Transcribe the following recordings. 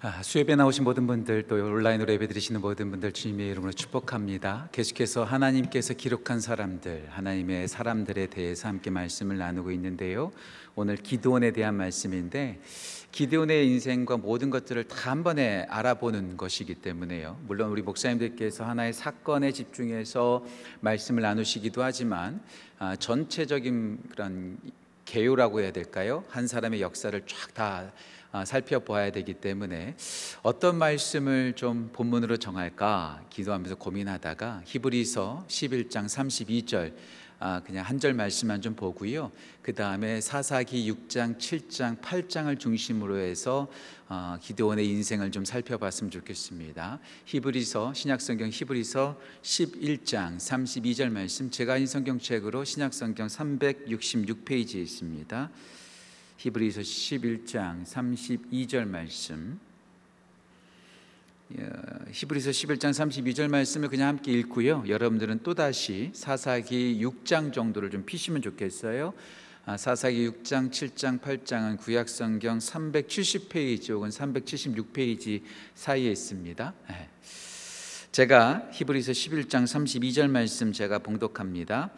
아, 수협에 나오신 모든 분들 또 온라인으로 예배드리시는 모든 분들 주님의 이름으로 축복합니다. 계속해서 하나님께서 기록한 사람들, 하나님의 사람들에 대해서 함께 말씀을 나누고 있는데요. 오늘 기도원에 대한 말씀인데 기도원의 인생과 모든 것들을 다 한 번에 알아보는 것이기 때문에요. 물론 우리 목사님들께서 하나의 사건에 집중해서 말씀을 나누시기도 하지만 아, 전체적인 그런 개요라고 해야 될까요? 한 사람의 역사를 쫙다 아, 살펴보아야 되기 때문에 어떤 말씀을 좀 본문으로 정할까 기도하면서 고민하다가 히브리서 11장 32절 아, 그냥 한 절 말씀만 좀 보고요. 그 다음에 사사기 6장, 7장, 8장을 중심으로 해서 어, 기도원의 인생을 좀 살펴봤으면 좋겠습니다. 히브리서 신약성경 히브리서 11장 32절 말씀 제가 인 성경책으로 신약성경 366페이지에 있습니다. 히브리서 11장 32절 말씀 히브리서 11장 32절 말씀을 그냥 함께 읽고요. 여러분들은 또다시 사사기 6장 정도를 좀 피시면 좋겠어요. 아, 사사기 6장, 7장, 8장은 구약 성경 370페이지 혹은 376페이지 사이에 있습니다. 네. 제가 히브리서 11장 32절 말씀 제가 봉독합니다.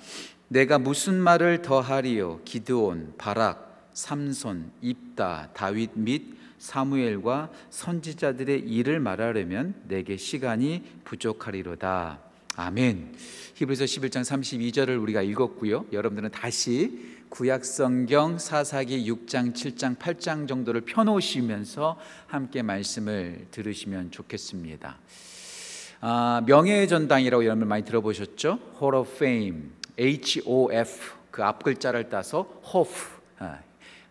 내가 무슨 말을 더하리요 기드온, 바락 삼손, 입다, 다윗 및 사무엘과 선지자들의 일을 말하려면 내게 시간이 부족하리로다. 아멘. 히브리서 11장 32절을 우리가 읽었고요. 여러분들은 다시 구약 성경 사사기 6장, 7장, 8장 정도를 펴 놓으시면서 함께 말씀을 들으시면 좋겠습니다. 아, 명예의 전당이라고 여러분 많이 들어보셨죠? Hall of Fame, H-O-F 그 앞 글자를 따서 호프 아,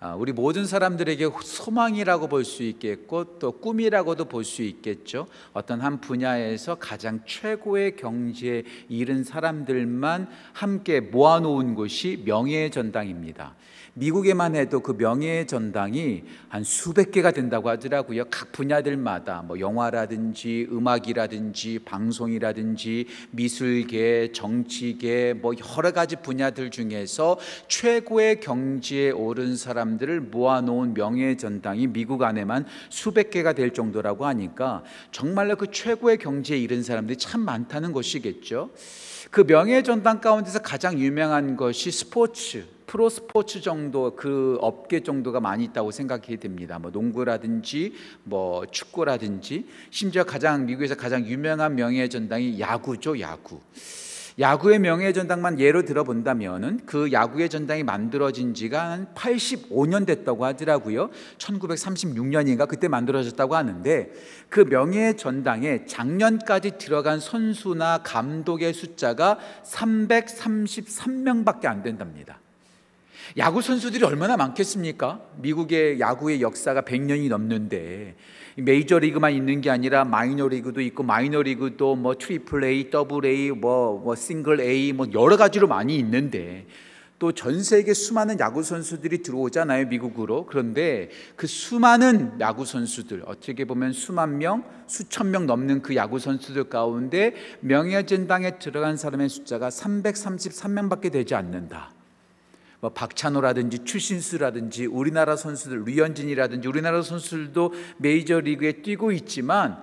우리 모든 사람들에게 소망이라고 볼 수 있겠고 또 꿈이라고도 볼 수 있겠죠. 어떤 한 분야에서 가장 최고의 경지에 이른 사람들만 함께 모아놓은 곳이 명예의 전당입니다. 미국에만 해도 그 명예의 전당이 한 수백 개가 된다고 하더라고요. 각 분야들마다 뭐 영화라든지 음악이라든지 방송이라든지 미술계, 정치계 뭐 여러 가지 분야들 중에서 최고의 경지에 오른 사람들을 모아놓은 명예의 전당이 미국 안에만 수백 개가 될 정도라고 하니까 정말로 그 최고의 경지에 이른 사람들이 참 많다는 것이겠죠. 그 명예의 전당 가운데서 가장 유명한 것이 스포츠 프로 스포츠 정도 그 업계 정도가 많이 있다고 생각이 됩니다. 뭐 농구라든지 뭐 축구라든지 심지어 가장 미국에서 가장 유명한 명예 전당이 야구죠, 야구. 야구의 명예 전당만 예로 들어본다면은 그 야구의 전당이 만들어진 지가 한 85년 됐다고 하더라고요. 1936년인가 그때 만들어졌다고 하는데 그 명예 전당에 작년까지 들어간 선수나 감독의 숫자가 333명밖에 안 된답니다. 야구 선수들이 얼마나 많겠습니까? 미국의 야구의 역사가 100년이 넘는데 메이저 리그만 있는 게 아니라 마이너 리그도 있고 마이너 리그도 뭐 트리플 A, 더블 A, 뭐, 뭐 싱글 A 뭐 여러 가지로 많이 있는데 또 전 세계 수많은 야구 선수들이 들어오잖아요 미국으로 그런데 그 수많은 야구 선수들 어떻게 보면 수만 명 수천 명 넘는 그 야구 선수들 가운데 명예전당에 들어간 사람의 숫자가 333명밖에 되지 않는다. 뭐 박찬호라든지 출신수라든지 우리나라 선수들 류현진이라든지 우리나라 선수들도 메이저 리그에 뛰고 있지만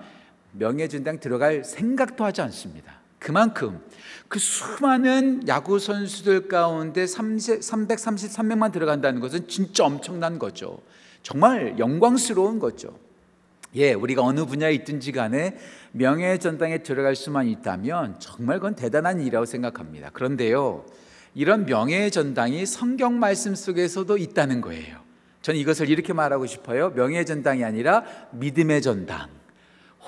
명예전당 들어갈 생각도 하지 않습니다. 그만큼 그 수많은 야구 선수들 가운데 333명만 들어간다는 것은 진짜 엄청난 거죠. 정말 영광스러운 거죠. 예, 우리가 어느 분야에 있든지 간에 명예전당에 들어갈 수만 있다면 정말 그건 대단한 일이라고 생각합니다. 그런데요, 이런 명예의 전당이 성경 말씀 속에서도 있다는 거예요. 저는 이것을 이렇게 말하고 싶어요. 명예의 전당이 아니라 믿음의 전당.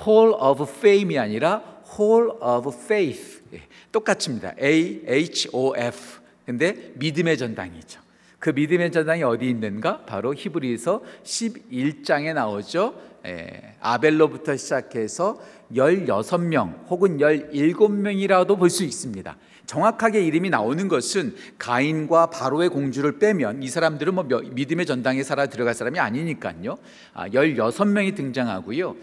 Hall of Fame이 아니라 Hall of Faith. 예, 똑같습니다. A H O F. 근데 믿음의 전당이죠. 그 믿음의 전당이 어디 있는가? 바로 히브리서 11장에 나오죠. 예, 아벨로부터 시작해서 16명 혹은 17명이라도 볼 수 있습니다. 정확하게 이름이 나오는 것은 가인과 바로의 공주를 빼면 이 사람들은 뭐 믿음의 전당에 살아 들어갈 사람이 아니니까요. 아, 16명이 등장하고요.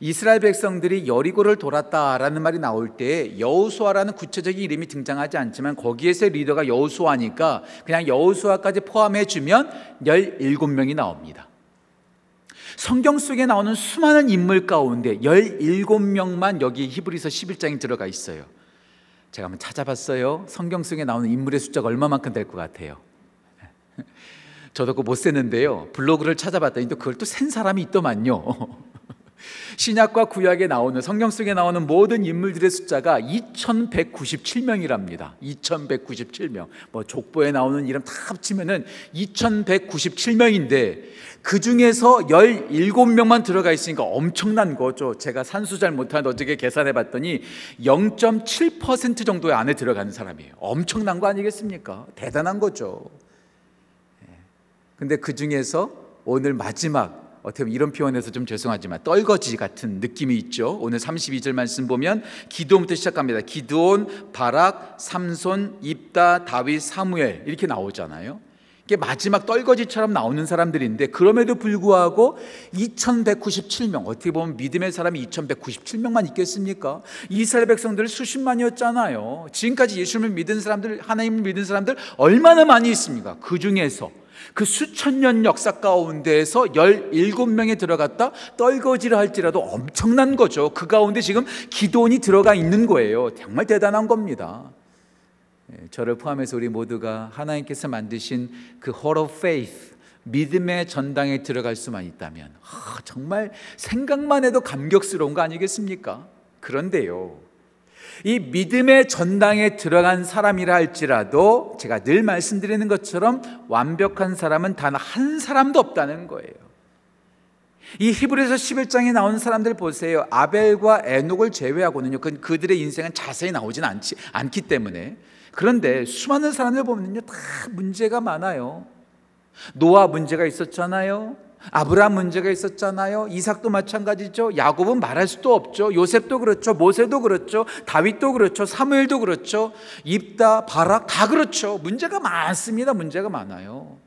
이스라엘 백성들이 여리고를 돌았다라는 말이 나올 때 여호수아라는 구체적인 이름이 등장하지 않지만 거기에서 리더가 여호수아니까 그냥 여호수아까지 포함해 주면 17명이 나옵니다. 성경 속에 나오는 수많은 인물 가운데 17명만 여기 히브리서 11장에 들어가 있어요. 제가 한번 찾아봤어요. 성경 속에 나오는 인물의 숫자가 얼마만큼 될 것 같아요. 저도 그거 못 셌는데요. 블로그를 찾아봤더니 또 그걸 또 센 사람이 있더만요. 신약과 구약에 나오는 성경 속에 나오는 모든 인물들의 숫자가 2197명이랍니다. 2197명. 뭐 족보에 나오는 이름 다 합치면은 2197명인데 그 중에서 17명만 들어가 있으니까 엄청난 거죠. 제가 산수 잘 못하는데 어떻게 계산해 봤더니 0.7% 정도의 안에 들어가는 사람이에요. 엄청난 거 아니겠습니까? 대단한 거죠. 예. 근데 그 중에서 오늘 마지막 어떻게 보면 이런 표현에서 좀 죄송하지만 떨거지 같은 느낌이 있죠. 오늘 32절 말씀 보면 기도부터 시작합니다. 기도온, 바락, 삼손, 입다, 다윗, 사무엘 이렇게 나오잖아요. 이게 마지막 떨거지처럼 나오는 사람들인데 그럼에도 불구하고 2197명 어떻게 보면 믿음의 사람이 2197명만 있겠습니까? 이스라엘 백성들 수십만이었잖아요. 지금까지 예수님을 믿은 사람들 하나님을 믿은 사람들 얼마나 많이 있습니까? 그 중에서 그 수천 년 역사 가운데에서 17명에 들어갔다 떨거지를 할지라도 엄청난 거죠. 그 가운데 지금 기도원이 들어가 있는 거예요. 정말 대단한 겁니다. 예, 저를 포함해서 우리 모두가 하나님께서 만드신 그 Hall of Faith, 믿음의 전당에 들어갈 수만 있다면 아, 정말 생각만 해도 감격스러운 거 아니겠습니까? 그런데요. 이 믿음의 전당에 들어간 사람이라 할지라도 제가 늘 말씀드리는 것처럼 완벽한 사람은 단 한 사람도 없다는 거예요. 이 히브리서 11장에 나오는 사람들 보세요. 아벨과 에녹을 제외하고는요. 그, 그들의 인생은 자세히 나오진 않지, 않기 때문에. 그런데 수많은 사람들 보면요. 다 문제가 많아요. 노아 문제가 있었잖아요. 아브라함 문제가 있었잖아요. 이삭도 마찬가지죠. 야곱은 말할 수도 없죠. 요셉도 그렇죠. 모세도 그렇죠. 다윗도 그렇죠. 사무엘도 그렇죠. 입다, 바락 다 그렇죠. 문제가 많습니다. 문제가 많아요.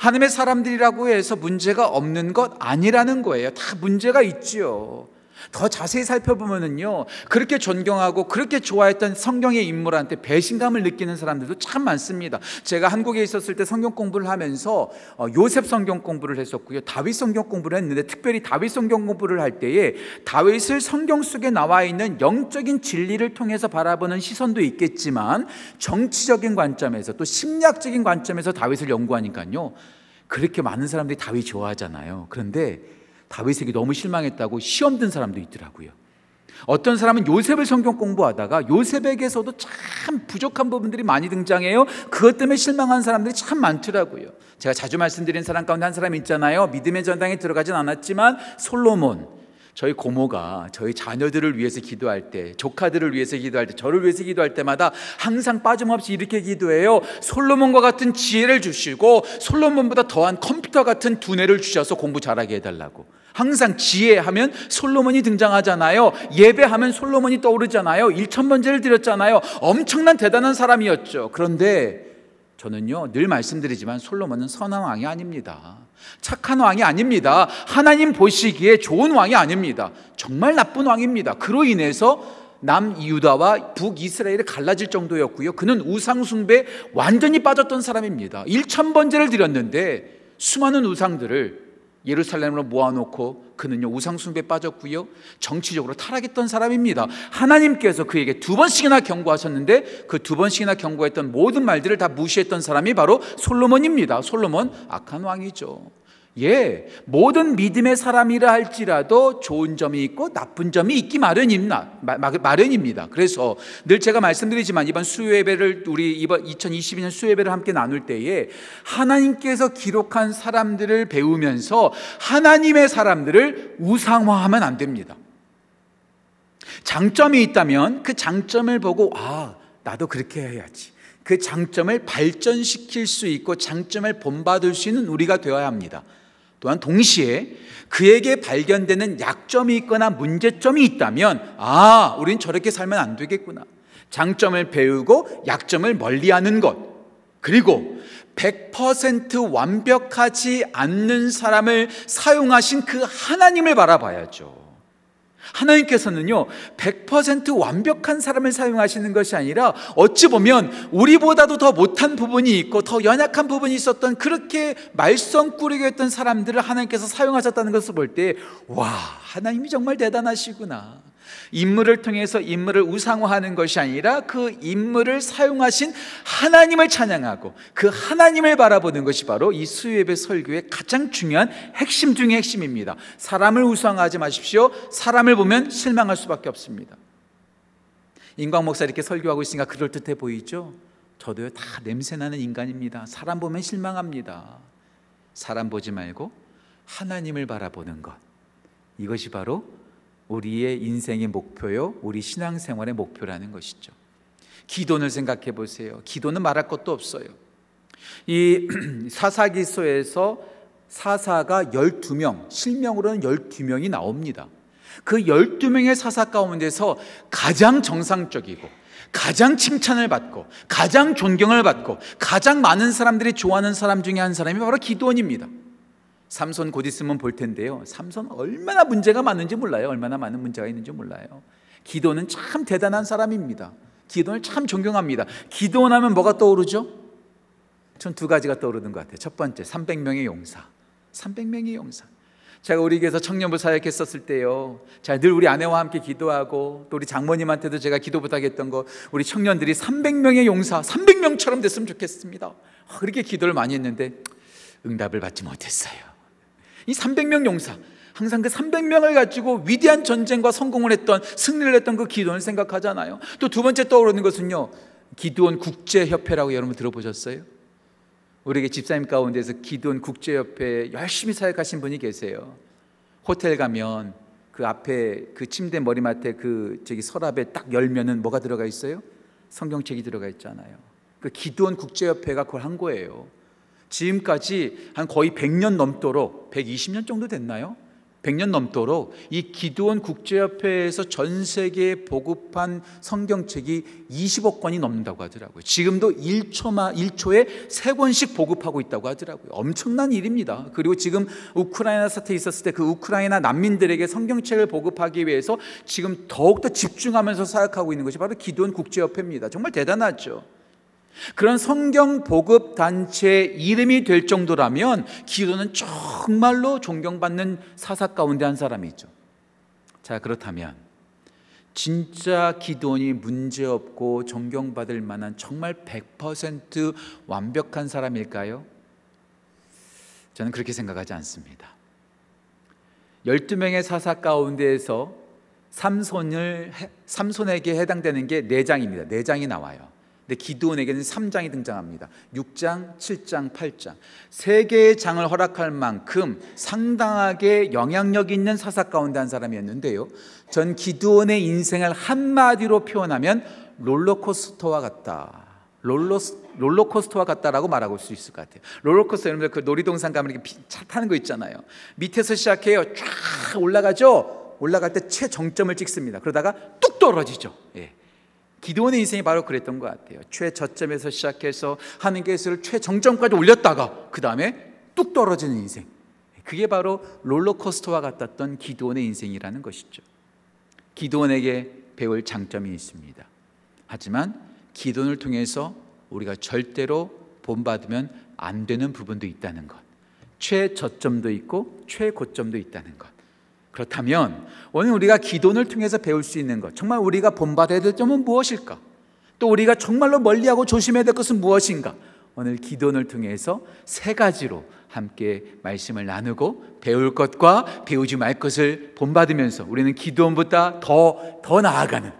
하나님의 사람들이라고 해서 문제가 없는 것 아니라는 거예요. 다 문제가 있지요. 더 자세히 살펴보면은요, 그렇게 존경하고 그렇게 좋아했던 성경의 인물한테 배신감을 느끼는 사람들도 참 많습니다. 제가 한국에 있었을 때 성경 공부를 하면서 어, 요셉 성경 공부를 했었고요, 다윗 성경 공부를 했는데 특별히 다윗 성경 공부를 할 때에 다윗을 성경 속에 나와 있는 영적인 진리를 통해서 바라보는 시선도 있겠지만 정치적인 관점에서 또 심리학적인 관점에서 다윗을 연구하니까요, 그렇게 많은 사람들이 다윗 좋아하잖아요. 그런데 다윗에게 너무 실망했다고 시험 든 사람도 있더라고요. 어떤 사람은 요셉을 성경 공부하다가 요셉에게서도 참 부족한 부분들이 많이 등장해요. 그것 때문에 실망한 사람들이 참 많더라고요. 제가 자주 말씀드린 사람 가운데 한 사람이 있잖아요. 믿음의 전당에 들어가진 않았지만 솔로몬. 저희 고모가 저희 자녀들을 위해서 기도할 때, 조카들을 위해서 기도할 때, 저를 위해서 기도할 때마다 항상 빠짐없이 이렇게 기도해요. 솔로몬과 같은 지혜를 주시고 솔로몬보다 더한 컴퓨터 같은 두뇌를 주셔서 공부 잘하게 해달라고. 항상 지혜하면 솔로몬이 등장하잖아요. 예배하면 솔로몬이 떠오르잖아요. 1천 번제를 드렸잖아요. 엄청난 대단한 사람이었죠. 그런데 저는요, 늘 말씀드리지만 솔로몬은 선한 왕이 아닙니다. 착한 왕이 아닙니다. 하나님 보시기에 좋은 왕이 아닙니다. 정말 나쁜 왕입니다. 그로 인해서 남유다와 북이스라엘이 갈라질 정도였고요. 그는 우상숭배 완전히 빠졌던 사람입니다. 1천 번제를 드렸는데 수많은 우상들을 예루살렘으로 모아놓고 그는요 우상숭배 빠졌고요 정치적으로 타락했던 사람입니다. 하나님께서 그에게 두 번씩이나 경고하셨는데 그 두 번씩이나 경고했던 모든 말들을 다 무시했던 사람이 바로 솔로몬입니다. 솔로몬 악한 왕이죠. 예, 모든 믿음의 사람이라 할지라도 좋은 점이 있고 나쁜 점이 있기 마련입니다. 마련입니다. 그래서 늘 제가 말씀드리지만 이번 수요예배를 우리 이번 2022년 수요예배를 함께 나눌 때에 하나님께서 기록한 사람들을 배우면서 하나님의 사람들을 우상화하면 안 됩니다. 장점이 있다면 그 장점을 보고 아, 나도 그렇게 해야지. 그 장점을 발전시킬 수 있고 장점을 본받을 수 있는 우리가 되어야 합니다. 또한 동시에 그에게 발견되는 약점이 있거나 문제점이 있다면 아, 우린 저렇게 살면 안 되겠구나. 장점을 배우고 약점을 멀리하는 것. 그리고 100% 완벽하지 않는 사람을 사용하신 그 하나님을 바라봐야죠. 하나님께서는요, 100% 완벽한 사람을 사용하시는 것이 아니라 어찌 보면 우리보다도 더 못한 부분이 있고 더 연약한 부분이 있었던 그렇게 말썽 꾸리게 했던 사람들을 하나님께서 사용하셨다는 것을 볼 때, 와, 하나님이 정말 대단하시구나. 인물을 통해서 인물을 우상화하는 것이 아니라 그 인물을 사용하신 하나님을 찬양하고 그 하나님을 바라보는 것이 바로 이 수요예배 설교의 가장 중요한 핵심 중의 핵심입니다. 사람을 우상화하지 마십시오. 사람을 보면 실망할 수밖에 없습니다. 인광 목사 이렇게 설교하고 있으니까 그럴듯해 보이죠? 저도요 다 냄새나는 인간입니다. 사람 보면 실망합니다. 사람 보지 말고 하나님을 바라보는 것. 이것이 바로 우리의 인생의 목표요, 우리 신앙생활의 목표라는 것이죠. 기도는 생각해 보세요. 기도는 말할 것도 없어요. 이 사사기서에서 사사가 12명, 실명으로는 12명이 나옵니다. 그 12명의 사사 가운데서 가장 정상적이고 가장 칭찬을 받고 가장 존경을 받고 가장 많은 사람들이 좋아하는 사람 중에 한 사람이 바로 기도원입니다. 삼손 곧 있으면 볼 텐데요. 삼손 얼마나 문제가 많은지 몰라요. 얼마나 많은 문제가 있는지 몰라요. 기도는 참 대단한 사람입니다. 기도를 참 존경합니다. 기도원 하면 뭐가 떠오르죠? 전 두 가지가 떠오르는 것 같아요. 첫 번째, 300명의 용사. 300명의 용사. 제가 우리 교회에서 청년부 사역했었을 때요. 자, 늘 우리 아내와 함께 기도하고 또 우리 장모님한테도 제가 기도 부탁했던 거 우리 청년들이 300명의 용사, 300명처럼 됐으면 좋겠습니다. 그렇게 기도를 많이 했는데 응답을 받지 못했어요. 이 300명 용사 항상 그 300명을 가지고 위대한 전쟁과 성공을 했던 승리를 했던 그 기도원을 생각하잖아요. 또 두 번째 떠오르는 것은요. 기도원 국제협회라고 여러분 들어보셨어요? 우리에게 집사님 가운데서 기도원 국제협회 열심히 사역하신 분이 계세요. 호텔 가면 그 앞에 그 침대 머리맡에 그 저기 서랍에 딱 열면은 뭐가 들어가 있어요? 성경책이 들어가 있잖아요. 그 기도원 국제협회가 그걸 한 거예요. 지금까지 한 거의 100년 넘도록 120년 정도 됐나요? 100년 넘도록 이 기도원 국제협회에서 전 세계에 보급한 성경책이 20억 권이 넘는다고 하더라고요. 지금도 1초마 1초에 3권씩 보급하고 있다고 하더라고요. 엄청난 일입니다. 그리고 지금 우크라이나 사태 있었을 때 그 우크라이나 난민들에게 성경책을 보급하기 위해서 지금 더욱더 집중하면서 사역하고 있는 것이 바로 기도원 국제협회입니다. 정말 대단하죠. 그런 성경 보급 단체 이름이 될 정도라면 기도는 정말로 존경받는 사사 가운데 한 사람이죠. 자, 그렇다면 진짜 기도원이 문제없고 존경받을 만한 정말 100% 완벽한 사람일까요? 저는 그렇게 생각하지 않습니다. 12명의 사사 가운데에서 삼손을 삼손에게 해당되는 게 4장입니다. 4장이 나와요. 근데 기도원에게는 3장이 등장합니다. 6장, 7장, 8장. 세 개의 장을 허락할 만큼 상당하게 영향력 있는 사사 가운데 한 사람이었는데요. 전 기도원의 인생을 한마디로 표현하면 롤러코스터와 같다. 롤러, 롤러코스터와 같다라고 말하고 수 있을 것 같아요. 롤러코스터 여러분들 그 놀이동산 가면 이렇게 차 타는 거 있잖아요. 밑에서 시작해요. 쫙 올라가죠. 올라갈 때 최정점을 찍습니다. 그러다가 뚝 떨어지죠. 예. 기도원의 인생이 바로 그랬던 것 같아요. 최저점에서 시작해서 하나님께서를 최정점까지 올렸다가 그 다음에 뚝 떨어지는 인생. 그게 바로 롤러코스터와 같았던 기도원의 인생이라는 것이죠. 기도원에게 배울 장점이 있습니다. 하지만 기도원을 통해서 우리가 절대로 본받으면 안 되는 부분도 있다는 것. 최저점도 있고 최고점도 있다는 것. 그렇다면 오늘 우리가 기도를 통해서 배울 수 있는 것, 정말 우리가 본받아야 될 점은 무엇일까? 또 우리가 정말로 멀리하고 조심해야 될 것은 무엇인가? 오늘 기도를 통해서 세 가지로 함께 말씀을 나누고 배울 것과 배우지 말 것을 본받으면서 우리는 기도원보다 더, 더 나아가는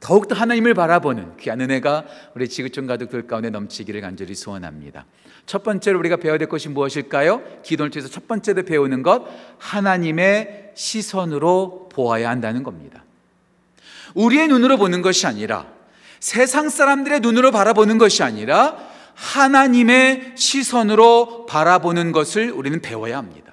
더욱더 하나님을 바라보는 귀한 은혜가 우리 지구촌 가족들 가운데 넘치기를 간절히 소원합니다. 첫 번째로 우리가 배워야 될 것이 무엇일까요? 기도를 통해서 첫 번째로 배우는 것, 하나님의 시선으로 보아야 한다는 겁니다. 우리의 눈으로 보는 것이 아니라 세상 사람들의 눈으로 바라보는 것이 아니라 하나님의 시선으로 바라보는 것을 우리는 배워야 합니다.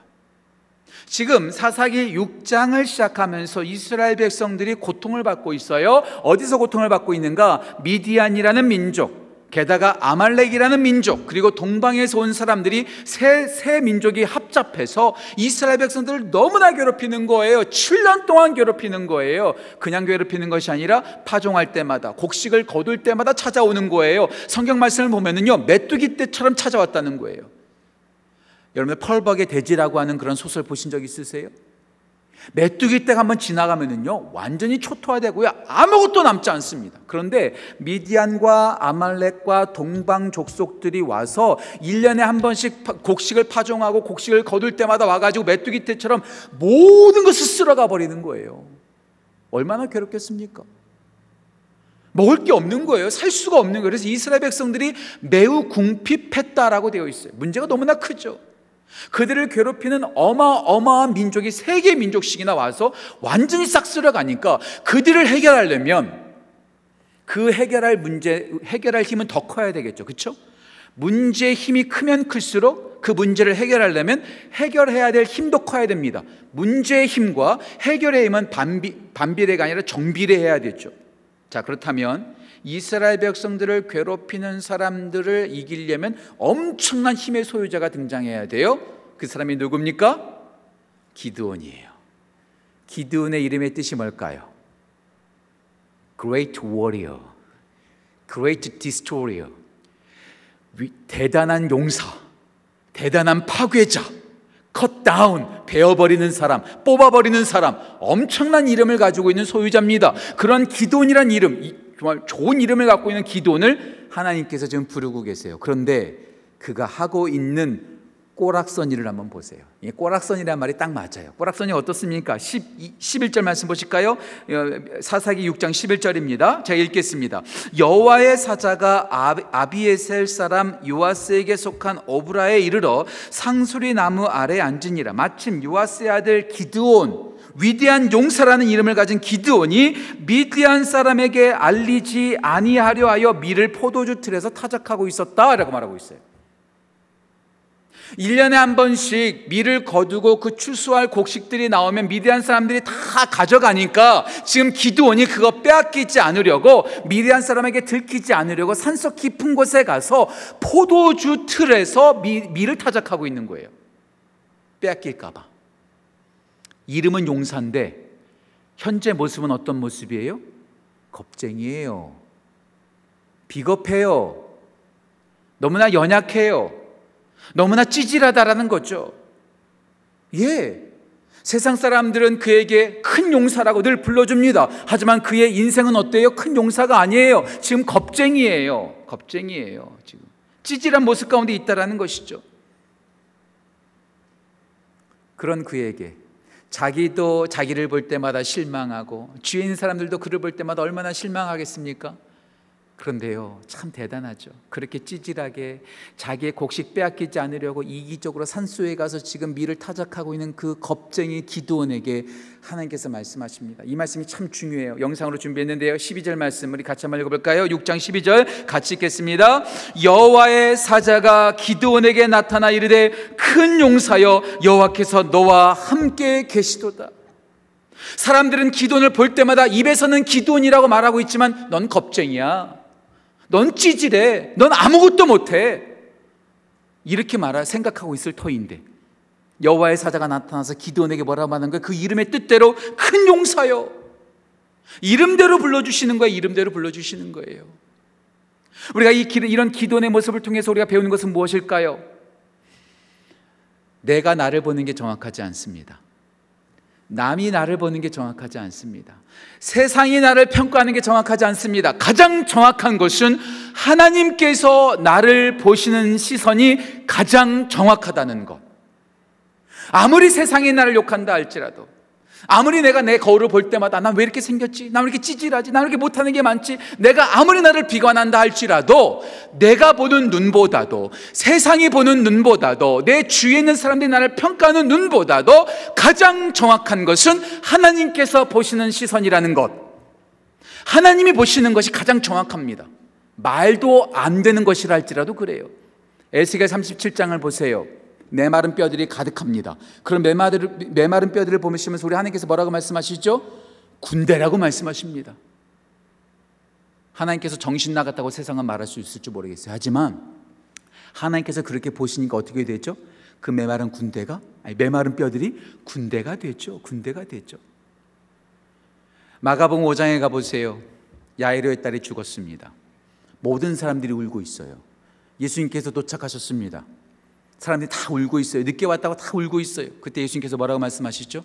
지금 사사기 6장을 시작하면서 이스라엘 백성들이 고통을 받고 있어요. 어디서 고통을 받고 있는가? 미디안이라는 민족, 게다가 아말렉이라는 민족 그리고 동방에서 온 사람들이 세, 세 민족이 합잡해서 이스라엘 백성들을 너무나 괴롭히는 거예요. 7년 동안 괴롭히는 거예요. 그냥 괴롭히는 것이 아니라 파종할 때마다 곡식을 거둘 때마다 찾아오는 거예요. 성경 말씀을 보면은요 메뚜기 때처럼 찾아왔다는 거예요. 여러분 펄벅의 돼지라고 하는 그런 소설 보신 적 있으세요? 메뚜기 떼가 한번 지나가면은요 완전히 초토화되고요 아무것도 남지 않습니다. 그런데 미디안과 아말렉과 동방 족속들이 와서 1년에 한 번씩 곡식을 파종하고 곡식을 거둘 때마다 와가지고 메뚜기 떼처럼 모든 것을 쓸어가 버리는 거예요. 얼마나 괴롭겠습니까? 먹을 게 없는 거예요. 살 수가 없는 거예요. 그래서 이스라엘 백성들이 매우 궁핍했다라고 되어 있어요. 문제가 너무나 크죠. 그들을 괴롭히는 어마어마한 민족이 세계 민족씩이나 와서 완전히 싹 쓸어 가니까 그들을 해결하려면 그 해결할 문제, 해결할 힘은 더 커야 되겠죠. 그렇죠? 문제의 힘이 크면 클수록 그 문제를 해결하려면 해결해야 될 힘도 커야 됩니다. 문제의 힘과 해결의 힘은 반비, 반비례가 아니라 정비례해야 되죠. 자, 그렇다면 이스라엘 백성들을 괴롭히는 사람들을 이기려면 엄청난 힘의 소유자가 등장해야 돼요. 그 사람이 누굽니까? 기드온이에요. 기드온의 이름의 뜻이 뭘까요? Great Warrior, Great Destroyer, 대단한 용사, 대단한 파괴자, 컷 다운, 베어버리는 사람, 뽑아버리는 사람, 엄청난 이름을 가지고 있는 소유자입니다. 그런 기돈이란 이름, 정말 좋은 이름을 갖고 있는 기도원을 하나님께서 지금 부르고 계세요. 그런데 그가 하고 있는 꼬락선이를 한번 보세요. 이 꼬락선이라는 말이 딱 맞아요. 꼬락선이 어떻습니까? 10, 11절 말씀 보실까요? 어, 사사기 6장 11절입니다. 제가 읽겠습니다. 여호와의 사자가 아비에셀 사람 요아스에게 속한 오브라에 이르러 상수리 나무 아래 앉으니라. 마침 요아스의 아들 기드온 위대한 용사라는 이름을 가진 기드온이 미디안 사람에게 알리지 아니하려 하여 밀을 포도주 틀에서 타작하고 있었다라고 말하고 있어요. 1년에 한 번씩 밀을 거두고 그 추수할 곡식들이 나오면 미디안 사람들이 다 가져가니까 지금 기드온이 그거 빼앗기지 않으려고 미디안 사람에게 들키지 않으려고 산속 깊은 곳에 가서 포도주 틀에서 미, 밀을 타작하고 있는 거예요. 빼앗길까 봐. 이름은 용사인데 현재 모습은 어떤 모습이에요? 겁쟁이에요. 비겁해요. 너무나 연약해요. 너무나 찌질하다라는 거죠. 예. 세상 사람들은 그에게 큰 용사라고 늘 불러줍니다. 하지만 그의 인생은 어때요? 큰 용사가 아니에요. 지금 겁쟁이에요. 겁쟁이에요. 지금 찌질한 모습 가운데 있다라는 것이죠. 그런 그에게 자기도 자기를 볼 때마다 실망하고 있는 사람들도 그를 볼 때마다 얼마나 실망하겠습니까? 그런데요, 참 대단하죠. 그렇게 찌질하게 자기의 곡식 빼앗기지 않으려고 이기적으로 산소에 가서 지금 밀을 타작하고 있는 그 겁쟁이 기도원에게 하나님께서 말씀하십니다. 이 말씀이 참 중요해요. 영상으로 준비했는데요. 12절 말씀 우리 같이 한번 읽어볼까요? 6장 12절 같이 읽겠습니다. 여호와의 사자가 기도원에게 나타나 이르되 큰 용사여 여호와께서 너와 함께 계시도다. 사람들은 기돈을 볼 때마다 입에서는 기돈이라고 말하고 있지만 넌 겁쟁이야. 넌 찌질해. 넌 아무것도 못해. 이렇게 말할 생각하고 있을 터인데 여호와의 사자가 나타나서 기도원에게 뭐라고 하는 거예요? 그 이름의 뜻대로 큰 용사요. 이름대로 불러주시는 거예요. 이름대로 불러주시는 거예요. 우리가 이 이런 기도원의 모습을 통해서 우리가 배우는 것은 무엇일까요? 내가 나를 보는 게 정확하지 않습니다. 남이 나를 보는 게 정확하지 않습니다. 세상이 나를 평가하는 게 정확하지 않습니다. 가장 정확한 것은 하나님께서 나를 보시는 시선이 가장 정확하다는 것. 아무리 세상이 나를 욕한다 할지라도 아무리 내가 내 거울을 볼 때마다 난 왜 이렇게 생겼지? 난 왜 이렇게 찌질하지? 난 왜 이렇게 못하는 게 많지? 내가 아무리 나를 비관한다 할지라도 내가 보는 눈보다도 세상이 보는 눈보다도 내 주위에 있는 사람들이 나를 평가하는 눈보다도 가장 정확한 것은 하나님께서 보시는 시선이라는 것. 하나님이 보시는 것이 가장 정확합니다. 말도 안 되는 것이라 할지라도 그래요. 에스겔 37장을 보세요. 메마른 뼈들이 가득합니다. 그런 메마른, 메마른 뼈들을 보시면서 우리 하나님께서 뭐라고 말씀하시죠? 군대라고 말씀하십니다. 하나님께서 정신 나갔다고 세상은 말할 수 있을지 모르겠어요. 하지만 하나님께서 그렇게 보시니까 어떻게 되죠? 그 메마른 군대가 아니 메마른 뼈들이 군대가 됐죠. 군대가 됐죠. 마가복음 5장에 가 보세요. 야이로의 딸이 죽었습니다. 모든 사람들이 울고 있어요. 예수님께서 도착하셨습니다. 사람들이 다 울고 있어요. 늦게 왔다고 다 울고 있어요. 그때 예수님께서 뭐라고 말씀하시죠?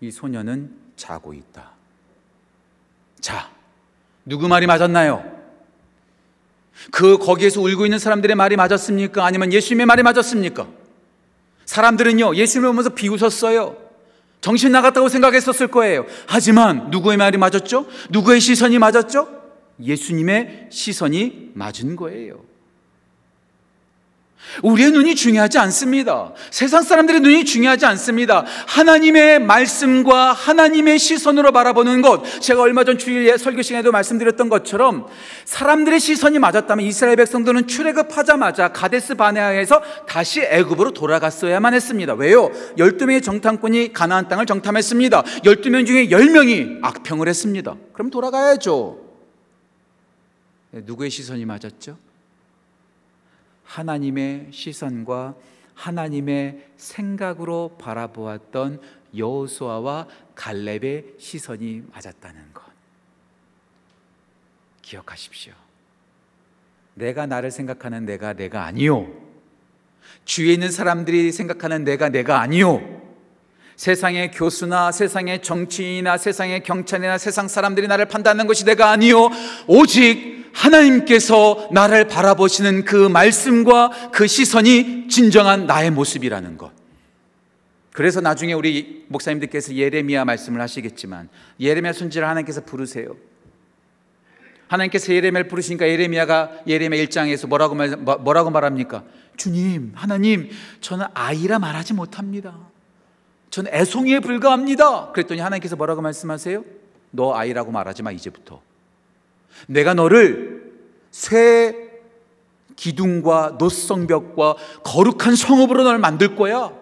이 소녀는 자고 있다. 자, 누구 말이 맞았나요? 그 거기에서 울고 있는 사람들의 말이 맞았습니까? 아니면 예수님의 말이 맞았습니까? 사람들은요, 예수님을 보면서 비웃었어요. 정신 나갔다고 생각했었을 거예요. 하지만 누구의 말이 맞았죠? 누구의 시선이 맞았죠? 예수님의 시선이 맞은 거예요. 우리의 눈이 중요하지 않습니다. 세상 사람들의 눈이 중요하지 않습니다. 하나님의 말씀과 하나님의 시선으로 바라보는 것. 제가 얼마 전 주일 설교 시간에도 말씀드렸던 것처럼 사람들의 시선이 맞았다면 이스라엘 백성들은 출애굽하자마자 가데스 바네아에서 다시 애굽으로 돌아갔어야만 했습니다. 왜요? 12명의 정탐꾼이 가나안 땅을 정탐했습니다. 12명 중에 10명이 악평을 했습니다. 그럼 돌아가야죠. 네, 누구의 시선이 맞았죠? 하나님의 시선과 하나님의 생각으로 바라보았던 여호수아와 갈렙의 시선이 맞았다는 것. 기억하십시오. 내가 나를 생각하는 내가 내가 아니요. 주위에 있는 사람들이 생각하는 내가 내가 아니요. 세상의 교수나 세상의 정치인이나 세상의 경찰이나 세상 사람들이 나를 판단하는 것이 내가 아니요. 오직 하나님께서 나를 바라보시는 그 말씀과 그 시선이 진정한 나의 모습이라는 것. 그래서 나중에 우리 목사님들께서 예레미야 말씀을 하시겠지만 예레미야 선지를 하나님께서 부르세요. 하나님께서 예레미야를 부르시니까 예레미야가 예레미야 1장에서 뭐라고 말, 뭐, 뭐라고 말합니까? 주님, 하나님, 저는 아이라 말하지 못합니다. 저는 애송이에 불과합니다. 그랬더니 하나님께서 뭐라고 말씀하세요? 너 아이라고 말하지 마 이제부터. 내가 너를 새 기둥과 노성벽과 거룩한 성읍으로 널 만들 거야.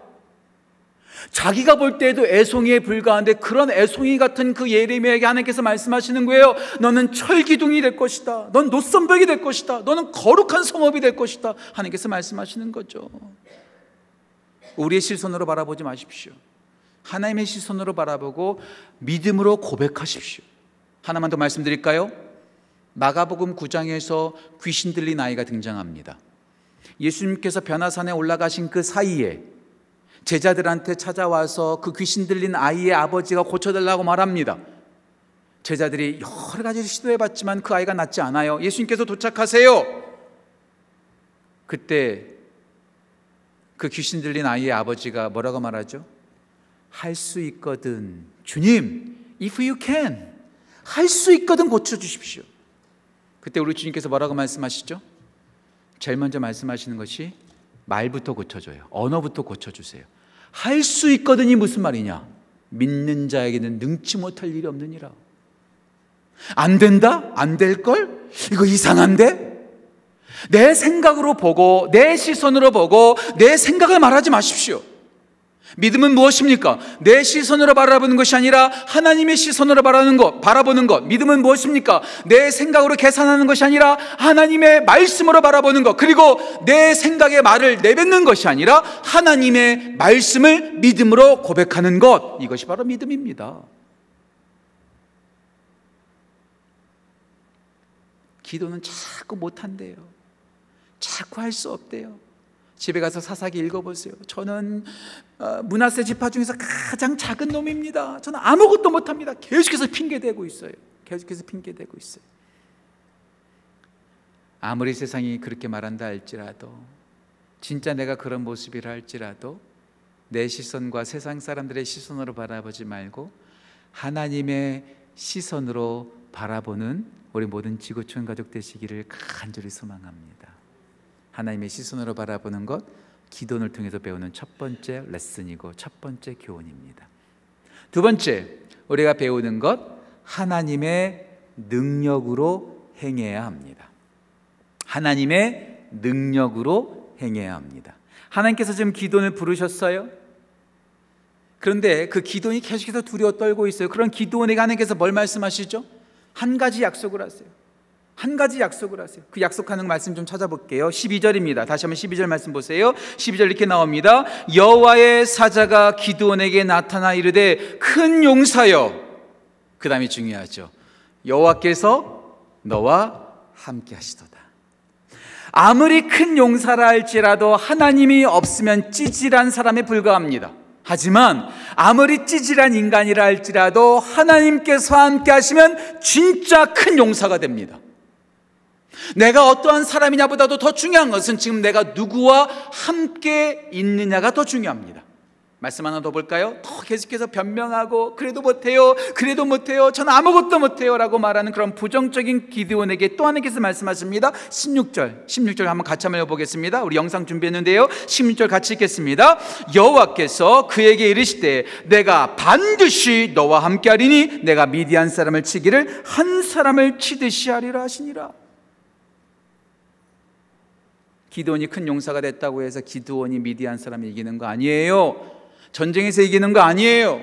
자기가 볼 때에도 애송이에 불과한데 그런 애송이 같은 그 예레미야에게 하나님께서 말씀하시는 거예요. 너는 철기둥이 될 것이다. 넌 노선벽이 될 것이다. 너는 거룩한 성읍이 될 것이다. 하나님께서 말씀하시는 거죠. 우리의 시선으로 바라보지 마십시오. 하나님의 시선으로 바라보고 믿음으로 고백하십시오. 하나만 더 말씀드릴까요? 마가복음 9장에서 귀신 들린 아이가 등장합니다. 예수님께서 변화산에 올라가신 그 사이에 제자들한테 찾아와서 그 귀신 들린 아이의 아버지가 고쳐달라고 말합니다. 제자들이 여러 가지 시도해봤지만 그 아이가 낫지 않아요. 예수님께서 도착하세요. 그때 그 귀신 들린 아이의 아버지가 뭐라고 말하죠? 할 수 있거든. 주님, if you can. 할 수 있거든 고쳐주십시오. 그때 우리 주님께서 뭐라고 말씀하시죠? 제일 먼저 말씀하시는 것이 말부터 고쳐줘요. 언어부터 고쳐주세요. 할 수 있거든이 무슨 말이냐? 믿는 자에게는 능치 못할 일이 없느니라. 안 된다? 안 될걸? 이거 이상한데? 내 생각으로 보고, 내 시선으로 보고, 내 생각을 말하지 마십시오. 믿음은 무엇입니까? 내 시선으로 바라보는 것이 아니라 하나님의 시선으로 바라보는 것, 바라보는 것. 믿음은 무엇입니까? 내 생각으로 계산하는 것이 아니라 하나님의 말씀으로 바라보는 것. 그리고 내 생각의 말을 내뱉는 것이 아니라 하나님의 말씀을 믿음으로 고백하는 것. 이것이 바로 믿음입니다. 기도는 자꾸 못한대요. 자꾸 할 수 없대요. 집에 가서 사사기 읽어보세요. 저는 어, 문화세 지파 중에서 가장 작은 놈입니다. 저는 아무것도 못합니다. 계속해서 핑계대고 있어요. 계속해서 핑계대고 있어요. 아무리 세상이 그렇게 말한다 할지라도 진짜 내가 그런 모습이라 할지라도 내 시선과 세상 사람들의 시선으로 바라보지 말고 하나님의 시선으로 바라보는 우리 모든 지구촌 가족 되시기를 간절히 소망합니다. 하나님의 시선으로 바라보는 것 기도를 통해서 배우는 첫 번째 레슨이고 첫 번째 교훈입니다. 두 번째 우리가 배우는 것 하나님의 능력으로 행해야 합니다. 하나님의 능력으로 행해야 합니다. 하나님께서 지금 기도를 부르셨어요. 그런데 그 기도원이 계속해서 두려워 떨고 있어요. 그런 기도원에게 하나님께서 뭘 말씀하시죠? 한 가지 약속을 하세요. 한 가지 약속을 하세요. 그 약속하는 말씀 좀 찾아볼게요. 12절입니다. 다시 한번 12절 말씀 보세요. 12절 이렇게 나옵니다. 여호와의 사자가 기드온에게 나타나 이르되 큰 용사여. 그 다음이 중요하죠. 여호와께서 너와 함께 하시도다. 아무리 큰 용사라 할지라도 하나님이 없으면 찌질한 사람에 불과합니다. 하지만 아무리 찌질한 인간이라 할지라도 하나님께서 함께 하시면 진짜 큰 용사가 됩니다. 내가 어떠한 사람이냐보다도 더 중요한 것은 지금 내가 누구와 함께 있느냐가 더 중요합니다. 말씀 하나 더 볼까요? 더 계속해서 변명하고 그래도 못해요, 그래도 못해요, 저는 아무것도 못해요라고 말하는 그런 부정적인 기드온에게 또 하나님께서 말씀하십니다. 16절, 16절 한번 같이 한번 읽어보겠습니다. 우리 영상 준비했는데요. 16절 같이 읽겠습니다. 여호와께서 그에게 이르시되 내가 반드시 너와 함께하리니 내가 미디안 사람을 치기를 한 사람을 치듯이 하리라 하시니라. 기드온이 큰 용사가 됐다고 해서 기드온이 미디안 사람을 이기는 거 아니에요. 전쟁에서 이기는 거 아니에요.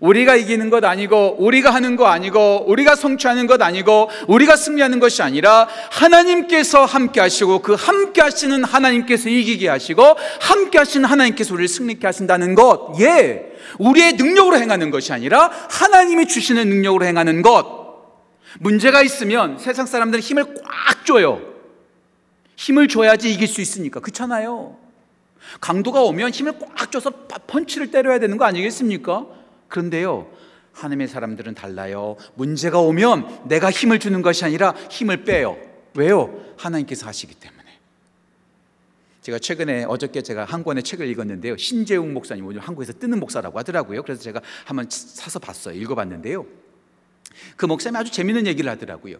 우리가 이기는 것 아니고, 우리가 하는 거 아니고, 우리가 성취하는 것 아니고, 우리가 승리하는 것이 아니라 하나님께서 함께 하시고, 그 함께 하시는 하나님께서 이기게 하시고, 함께 하시는 하나님께서 우리를 승리케 하신다는 것. 예. 우리의 능력으로 행하는 것이 아니라 하나님이 주시는 능력으로 행하는 것. 문제가 있으면 세상 사람들은 힘을 꽉 줘요. 힘을 줘야지 이길 수 있으니까. 그렇잖아요. 강도가 오면 힘을 꽉 줘서 펀치를 때려야 되는 거 아니겠습니까? 그런데요. 하나님의 사람들은 달라요. 문제가 오면 내가 힘을 주는 것이 아니라 힘을 빼요. 왜요? 하나님께서 하시기 때문에. 제가 최근에 어저께 제가 한 권의 책을 읽었는데요. 신재웅 목사님 오늘 한국에서 뜨는 목사라고 하더라고요. 그래서 제가 한번 사서 봤어요. 읽어봤는데요. 그 목사님이 아주 재밌는 얘기를 하더라고요.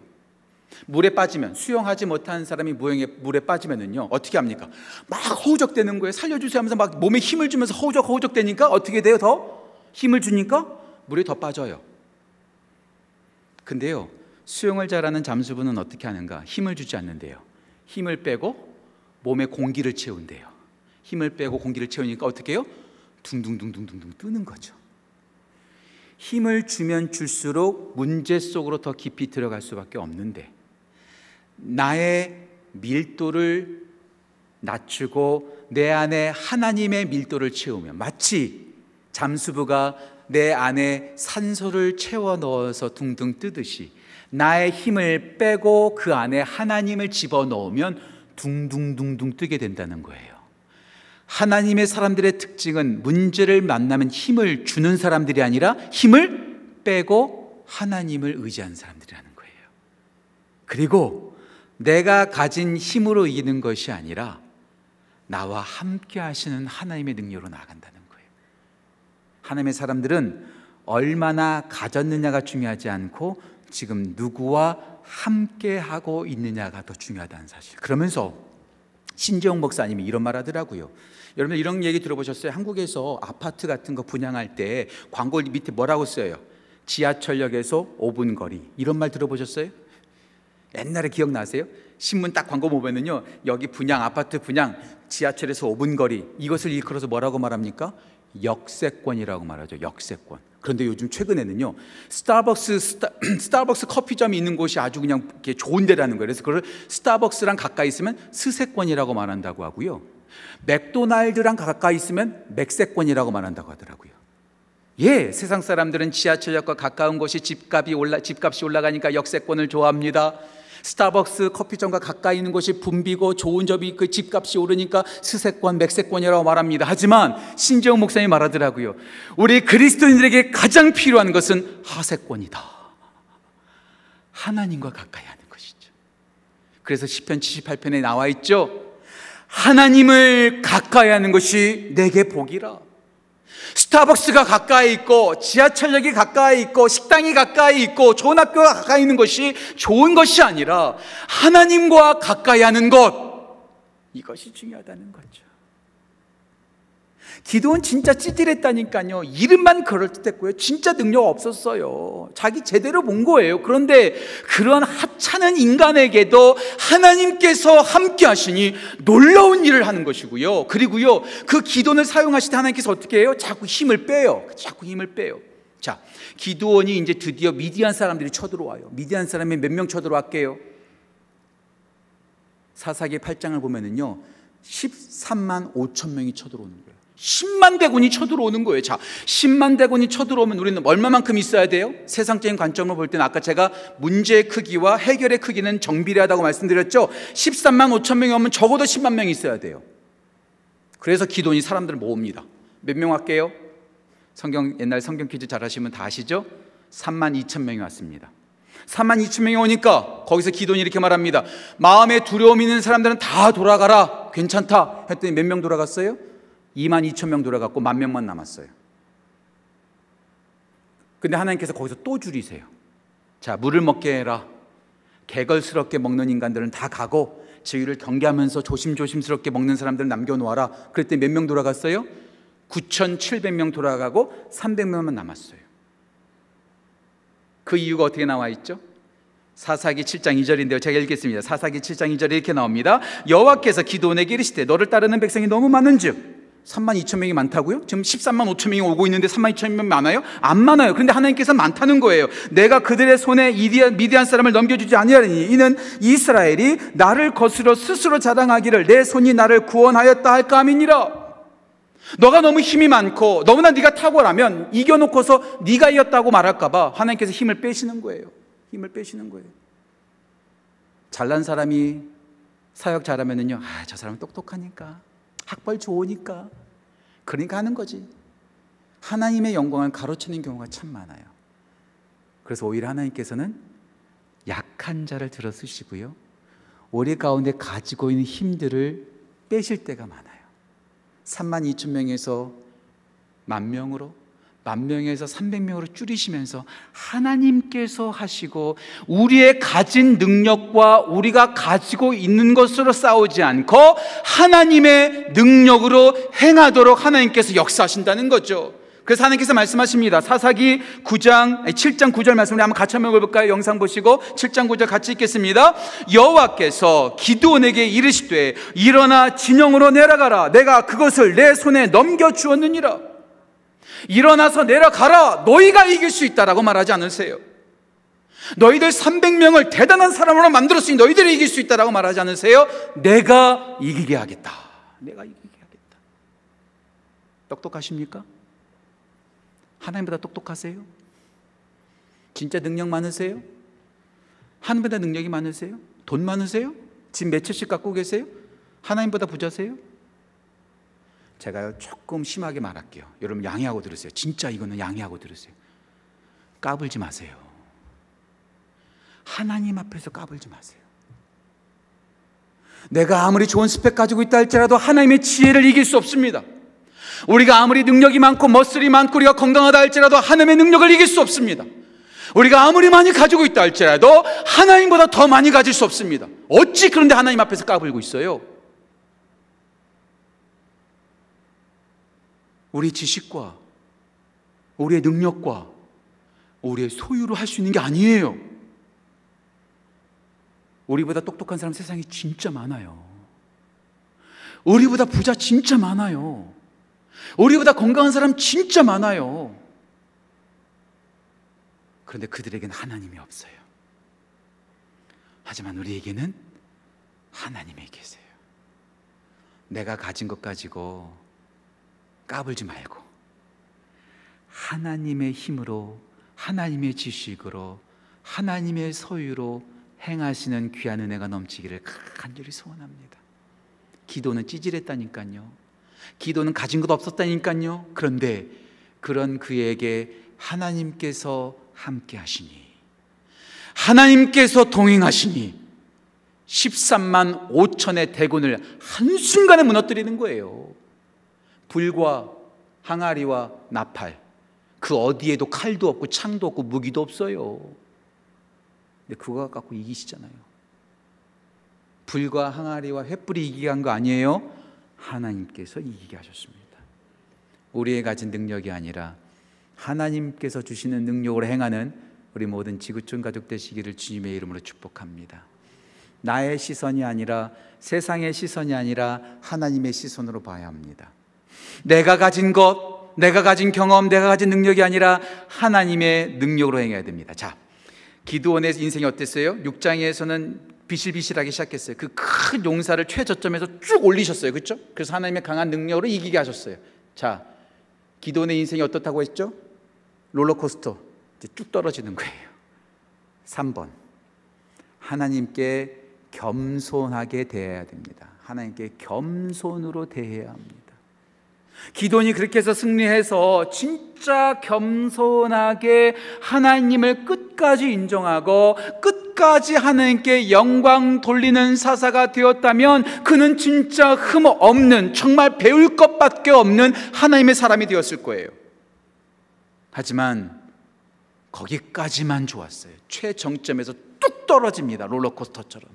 물에 빠지면 수영하지 못한 사람이 무용에 물에 빠지면은요 어떻게 합니까? 막 허우적대는 거예요. 살려주세요 하면서 막 몸에 힘을 주면서 허우적 허우적대니까 어떻게 돼요? 더 힘을 주니까 물에 더 빠져요. 근데요 수영을 잘하는 잠수부는 어떻게 하는가? 힘을 주지 않는데요. 힘을 빼고 몸에 공기를 채운대요. 힘을 빼고 공기를 채우니까 어떻게 해요? 둥둥둥둥둥둥 뜨는 거죠. 힘을 주면 줄수록 문제 속으로 더 깊이 들어갈 수밖에 없는데 나의 밀도를 낮추고 내 안에 하나님의 밀도를 채우면 마치 잠수부가 내 안에 산소를 채워 넣어서 둥둥 뜨듯이 나의 힘을 빼고 그 안에 하나님을 집어 넣으면 둥둥둥둥 뜨게 된다는 거예요. 하나님의 사람들의 특징은 문제를 만나면 힘을 주는 사람들이 아니라 힘을 빼고 하나님을 의지하는 사람들이라는 거예요. 그리고 내가 가진 힘으로 이기는 것이 아니라 나와 함께 하시는 하나님의 능력으로 나아간다는 거예요. 하나님의 사람들은 얼마나 가졌느냐가 중요하지 않고 지금 누구와 함께 하고 있느냐가 더 중요하다는 사실. 그러면서 신재용 목사님이 이런 말 하더라고요. 여러분 이런 얘기 들어보셨어요? 한국에서 아파트 같은 거 분양할 때 광고 밑에 뭐라고 써요? 지하철역에서 5분 거리. 이런 말 들어보셨어요? 옛날에 기억나세요? 신문 딱 광고 보면은요, 여기 분양, 아파트 분양, 지하철에서 5분 거리. 이것을 일컬어서 뭐라고 말합니까? 역세권이라고 말하죠. 역세권. 그런데 요즘 최근에는요, 스타벅스, 스타, 스타벅스 커피점이 있는 곳이 아주 그냥 좋은 데라는 거예요. 그래서 그걸 스타벅스랑 가까이 있으면 스세권이라고 말한다고 하고요. 맥도날드랑 가까이 있으면 맥세권이라고 말한다고 하더라고요. 예, 세상 사람들은 지하철역과 가까운 곳이 집값이 올라 집값이 올라가니까 역세권을 좋아합니다. 스타벅스 커피점과 가까이 있는 곳이 붐비고 좋은 점이 그 집값이 오르니까 스세권, 맥세권이라고 말합니다. 하지만 신재용 목사님이 말하더라고요. 우리 그리스도인들에게 가장 필요한 것은 하세권이다. 하나님과 가까이 하는 것이죠. 그래서 시편 78편에 나와 있죠. 하나님을 가까이 하는 것이 내게 복이라. 스타벅스가 가까이 있고 지하철역이 가까이 있고 식당이 가까이 있고 좋은 학교가 가까이 있는 것이 좋은 것이 아니라 하나님과 가까이 하는 것 이것이 중요하다는 거죠. 기도는 진짜 찌질했다니까요. 이름만 그럴듯했고요. 진짜 능력 없었어요. 자기 제대로 본 거예요. 그런데 그런 하찮은 인간에게도 하나님께서 함께 하시니 놀라운 일을 하는 것이고요. 그리고요. 그 기도를 사용하실 때 하나님께서 어떻게 해요? 자꾸 힘을 빼요. 자꾸 힘을 빼요. 자, 기도원이 이제 드디어 미디안 사람들이 쳐들어와요. 미디안 사람이 몇 명 쳐들어왔게요? 사사기 8장을 보면은요. 13만 5천 명이 쳐들어오는 거예요. 10만 대군이 쳐들어오는 거예요. 자, 10만 대군이 쳐들어오면 우리는 얼마만큼 있어야 돼요? 세상적인 관점으로 볼 때는 아까 제가 문제의 크기와 해결의 크기는 정비례하다고 말씀드렸죠. 13만 5천 명이 오면 적어도 10만 명이 있어야 돼요. 그래서 기돈이 사람들을 모읍니다. 몇 명 할게요? 성경 옛날 성경 퀴즈 잘 하시면 다 아시죠? 3만 2천 명이 왔습니다. 3만 2천 명이 오니까 거기서 기돈이 이렇게 말합니다. 마음에 두려움 있는 사람들은 다 돌아가라. 괜찮다. 했더니 몇 명 돌아갔어요? 2만 2천 명 돌아갔고 만 명만 남았어요. 근데 하나님께서 거기서 또 줄이세요. 자, 물을 먹게 해라. 개걸스럽게 먹는 인간들은 다 가고 저희를 경계하면서 조심조심스럽게 먹는 사람들 남겨놓아라. 그랬더니 몇명 돌아갔어요? 9,700명 돌아가고 300명만 남았어요. 그 이유가 어떻게 나와 있죠? 사사기 7장 2절인데요. 제가 읽겠습니다. 사사기 7장 2절에 이렇게 나옵니다. 여호와께서 기도원에게 이르시되 너를 따르는 백성이 너무 많은즉 3만 2천 명이 많다고요? 지금 13만 5천 명이 오고 있는데 3만 2천 명 많아요? 안 많아요. 그런데 하나님께서 많다는 거예요. 내가 그들의 손에 이디안, 미디안 사람을 넘겨주지 아니하리니 이는 이스라엘이 나를 거스러 스스로 자랑하기를 내 손이 나를 구원하였다 할까 함이니라. 너가 너무 힘이 많고 너무나 네가 탁월하면 이겨놓고서 네가 이겼다고 말할까 봐 하나님께서 힘을 빼시는 거예요. 힘을 빼시는 거예요. 잘난 사람이 사역 잘하면은요, 아, 저 사람은 똑똑하니까. 학벌 좋으니까. 그러니까 하는 거지. 하나님의 영광을 가로채는 경우가 참 많아요. 그래서 오히려 하나님께서는 약한 자를 들어 쓰시고요. 우리 가운데 가지고 있는 힘들을 빼실 때가 많아요. 3만 2천 명에서 만 명으로 만 명에서 300명으로 줄이시면서 하나님께서 하시고 우리의 가진 능력과 우리가 가지고 있는 것으로 싸우지 않고 하나님의 능력으로 행하도록 하나님께서 역사하신다는 거죠. 그래서 하나님께서 말씀하십니다. 사사기 9장, 7장 9절 말씀을 한번 같이 한번 읽어볼까요? 영상 보시고 7장 9절 같이 읽겠습니다. 여호와께서 기드온에게 이르시되 일어나 진영으로 내려가라. 내가 그것을 내 손에 넘겨 주었느니라. 일어나서 내려가라. 너희가 이길 수 있다라고 말하지 않으세요. 너희들 300명을 대단한 사람으로 만들었으니 너희들이 이길 수 있다라고 말하지 않으세요. 내가 이기게 하겠다. 내가 이기게 하겠다. 똑똑하십니까? 하나님보다 똑똑하세요? 진짜 능력 많으세요? 하나님보다 능력이 많으세요? 돈 많으세요? 집 몇 채씩 갖고 계세요? 하나님보다 부자세요? 제가 조금 심하게 말할게요. 여러분 양해하고 들으세요. 진짜 이거는 양해하고 들으세요. 까불지 마세요. 하나님 앞에서 까불지 마세요. 내가 아무리 좋은 스펙 가지고 있다 할지라도 하나님의 지혜를 이길 수 없습니다. 우리가 아무리 능력이 많고 멋슬이 많고 우리가 건강하다 할지라도 하나님의 능력을 이길 수 없습니다. 우리가 아무리 많이 가지고 있다 할지라도 하나님보다 더 많이 가질 수 없습니다. 어찌 그런데 하나님 앞에서 까불고 있어요? 우리 지식과 우리의 능력과 우리의 소유로 할 수 있는 게 아니에요. 우리보다 똑똑한 사람 세상에 진짜 많아요. 우리보다 부자 진짜 많아요. 우리보다 건강한 사람 진짜 많아요. 그런데 그들에게는 하나님이 없어요. 하지만 우리에게는 하나님이 계세요. 내가 가진 것 가지고 까불지 말고 하나님의 힘으로 하나님의 지식으로 하나님의 소유로 행하시는 귀한 은혜가 넘치기를 간절히 소원합니다. 기도는 찌질했다니까요. 기도는 가진 것 없었다니까요. 그런데 그런 그에게 하나님께서 함께 하시니 하나님께서 동행하시니 13만 5천의 대군을 한순간에 무너뜨리는 거예요. 불과 항아리와 나팔 그 어디에도 칼도 없고 창도 없고 무기도 없어요. 근데 그거 갖고 이기시잖아요. 불과 항아리와 횃불이 이기게 한 거 아니에요? 하나님께서 이기게 하셨습니다. 우리의 가진 능력이 아니라 하나님께서 주시는 능력으로 행하는 우리 모든 지구촌 가족 되시기를 주님의 이름으로 축복합니다. 나의 시선이 아니라 세상의 시선이 아니라 하나님의 시선으로 봐야 합니다. 내가 가진 것, 내가 가진 경험, 내가 가진 능력이 아니라 하나님의 능력으로 행해야 됩니다. 자, 기도원의 인생이 어땠어요? 6장에서는 비실비실하기 시작했어요. 그 큰 용사를 최저점에서 쭉 올리셨어요. 그렇죠? 그래서 하나님의 강한 능력으로 이기게 하셨어요. 자, 기도원의 인생이 어떻다고 했죠? 롤러코스터 쭉 떨어지는 거예요. 3번. 하나님께 겸손하게 대해야 됩니다. 하나님께 겸손으로 대해야 합니다. 기돈이 그렇게 해서 승리해서 진짜 겸손하게 하나님을 끝까지 인정하고 끝까지 하나님께 영광 돌리는 사사가 되었다면 그는 진짜 흠 없는 정말 배울 것밖에 없는 하나님의 사람이 되었을 거예요. 하지만 거기까지만 좋았어요. 최정점에서 뚝 떨어집니다. 롤러코스터처럼.